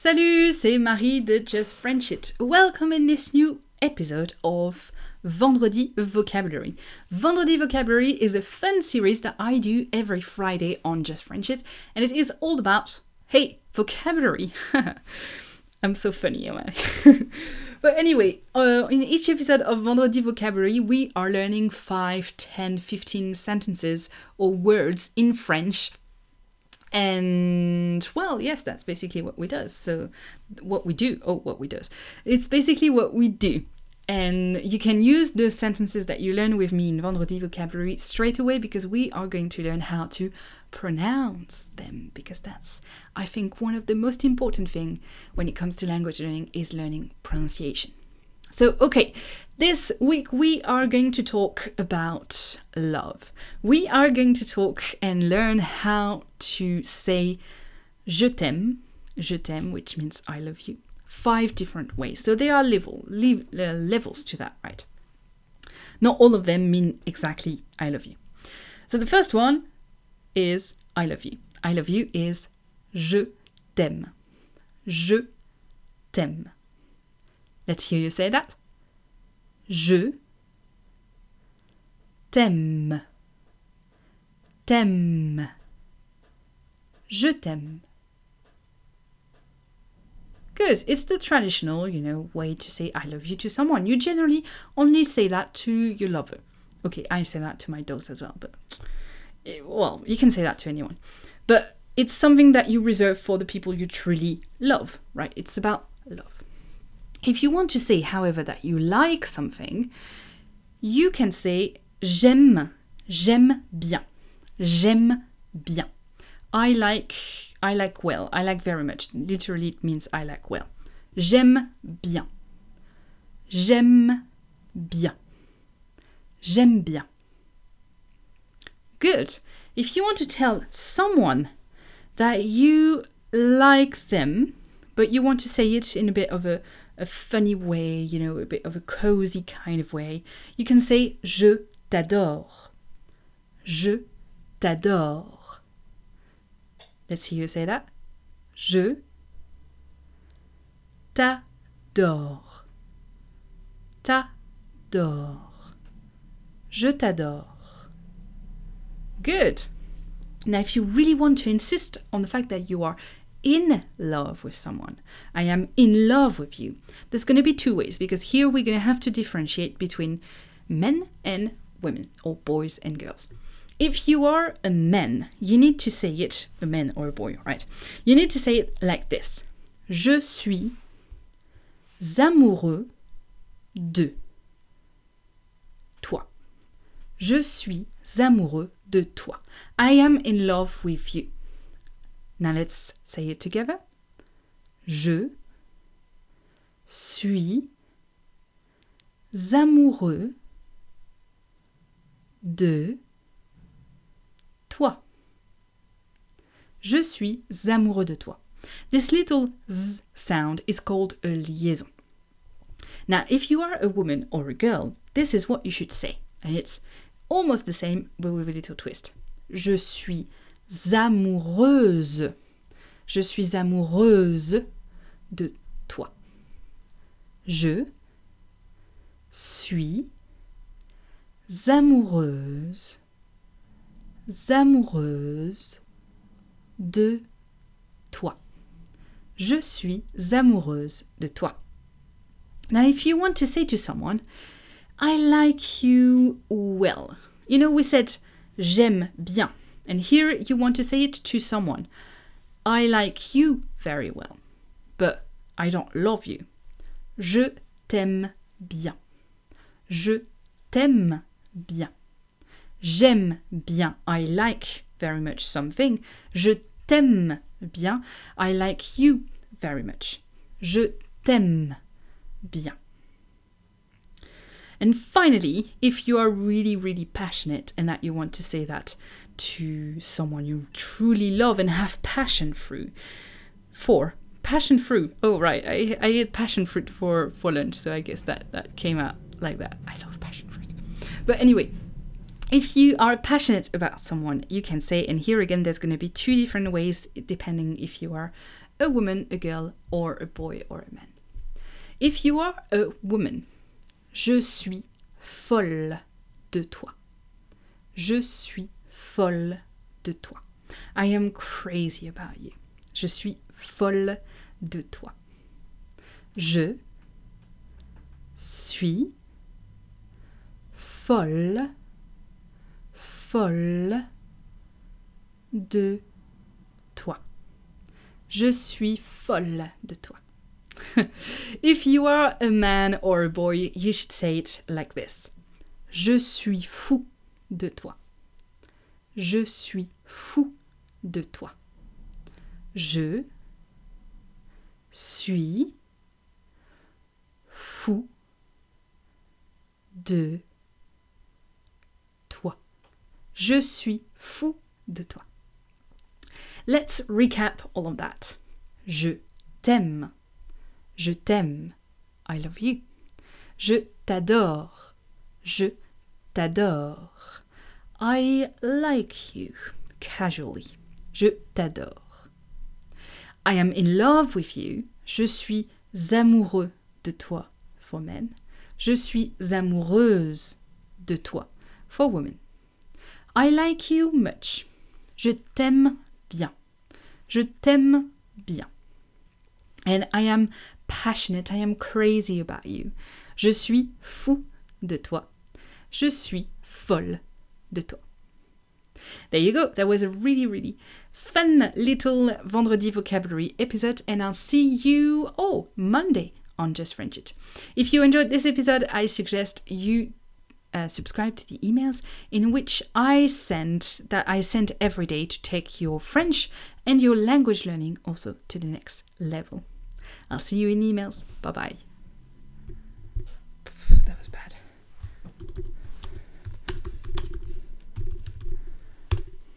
Salut, c'est Marie de Just French It. Welcome in this new episode of Vendredi Vocabulary. Vendredi Vocabulary is a fun series that I do every Friday on Just French It, and it is all about, hey, vocabulary. I'm so funny, am I? but anyway, uh, in each episode of Vendredi Vocabulary, we are learning 5, 10, 15 sentences or words in French and well yes that's basically what we do so what we do oh what we do it's basically what we do. And you can use the sentences that you learn with me in Vendredi vocabulary straight away because we are going to learn how to pronounce them because that's I think one of the most important thing when it comes to language learning is learning pronunciation. So, okay, this week we are going to talk about love. We are going to talk and learn how to say je t'aime, je t'aime, which means I love you, five different ways. So there are level, le- uh, levels to that, right? Not all of them mean exactly I love you. So the first one is I love you. I love you is je t'aime. Je t'aime. Let's hear you say that. Je t'aime. T'aime. Je t'aime. Good. It's the traditional, you know, way to say I love you to someone. You generally only say that to your lover. Okay, I say that to my dogs as well, but eh, well, you can say that to anyone. But it's something that you reserve for the people you truly love, right? It's about love. If you want to say, however, that you like something, you can say j'aime, j'aime bien, j'aime bien. I like, I like well, I like very much. Literally, it means I like well. J'aime bien. J'aime bien. J'aime bien. Good. If you want to tell someone that you like them, but you want to say it in a bit of a, a funny way, you know, a bit of a cozy kind of way, you can say Je t'adore. Je t'adore. Let's hear you say that. Je t'adore. T'adore. Je t'adore. Good. Now, if you really want to insist on the fact that you are in love with someone, I am in love with you, there's going to be two ways because here we're going to have to differentiate between men and women, or boys and girls. If you are a man, you need to say it, a man or a boy, right? You need to say it like this Je suis amoureux de toi. Je suis amoureux de toi. I am in love with you. Now let's say it together. Je suis amoureux de toi. Je suis amoureux de toi. This little z sound is called a liaison. Now, if you are a woman or a girl, this is what you should say. And it's almost the same, but with a little twist. Je suis amoureuse. Je suis amoureuse de toi. Je suis amoureuse, amoureuse de toi. Je suis amoureuse de toi. Now, if you want to say to someone, I like you well. You know, we said j'aime bien. And here you want to say it to someone. I like you very well, but I don't love you. Je t'aime bien. Je t'aime bien. J'aime bien. I like very much something. Je t'aime bien. I like you very much. Je t'aime bien. And finally, if you are really, really passionate and that you want to say that to someone you truly love and have passion through, for passion fruit. Oh right, I I ate passion fruit for for lunch, so I guess that that came out like that. I love passion fruit. But anyway, if you are passionate about someone, you can say, and here again, there's going to be two different ways depending if you are a woman, a girl, or a boy or a man. If you are a woman, je suis folle de toi. Je suis folle de toi. I am crazy about you. Je suis folle de toi. Je suis folle, folle de toi. Je suis folle de toi. if you are a man or a boy, you should say it like this. Je suis fou de toi. Je suis fou de toi. Je suis fou de toi. Je suis fou de toi. Let's recap all of that. Je t'aime. Je t'aime. I love you. Je t'adore. Je t'adore. I like you. Casually. Je t'adore. I am in love with you. Je suis amoureux de toi. For men. Je suis amoureuse de toi. For women. I like you much. Je t'aime bien. Je t'aime bien. And I am passionate, I am crazy about you. Je suis fou de toi. Je suis folle de toi. There you go. That was a really, really fun little Vendredi vocabulary episode, and I'll see you oh Monday on Just French It. If you enjoyed this episode, I suggest you uh, subscribe to the emails in which I send that I send every day to take your French and your language learning also to the next level. I'll see you in emails. Bye bye.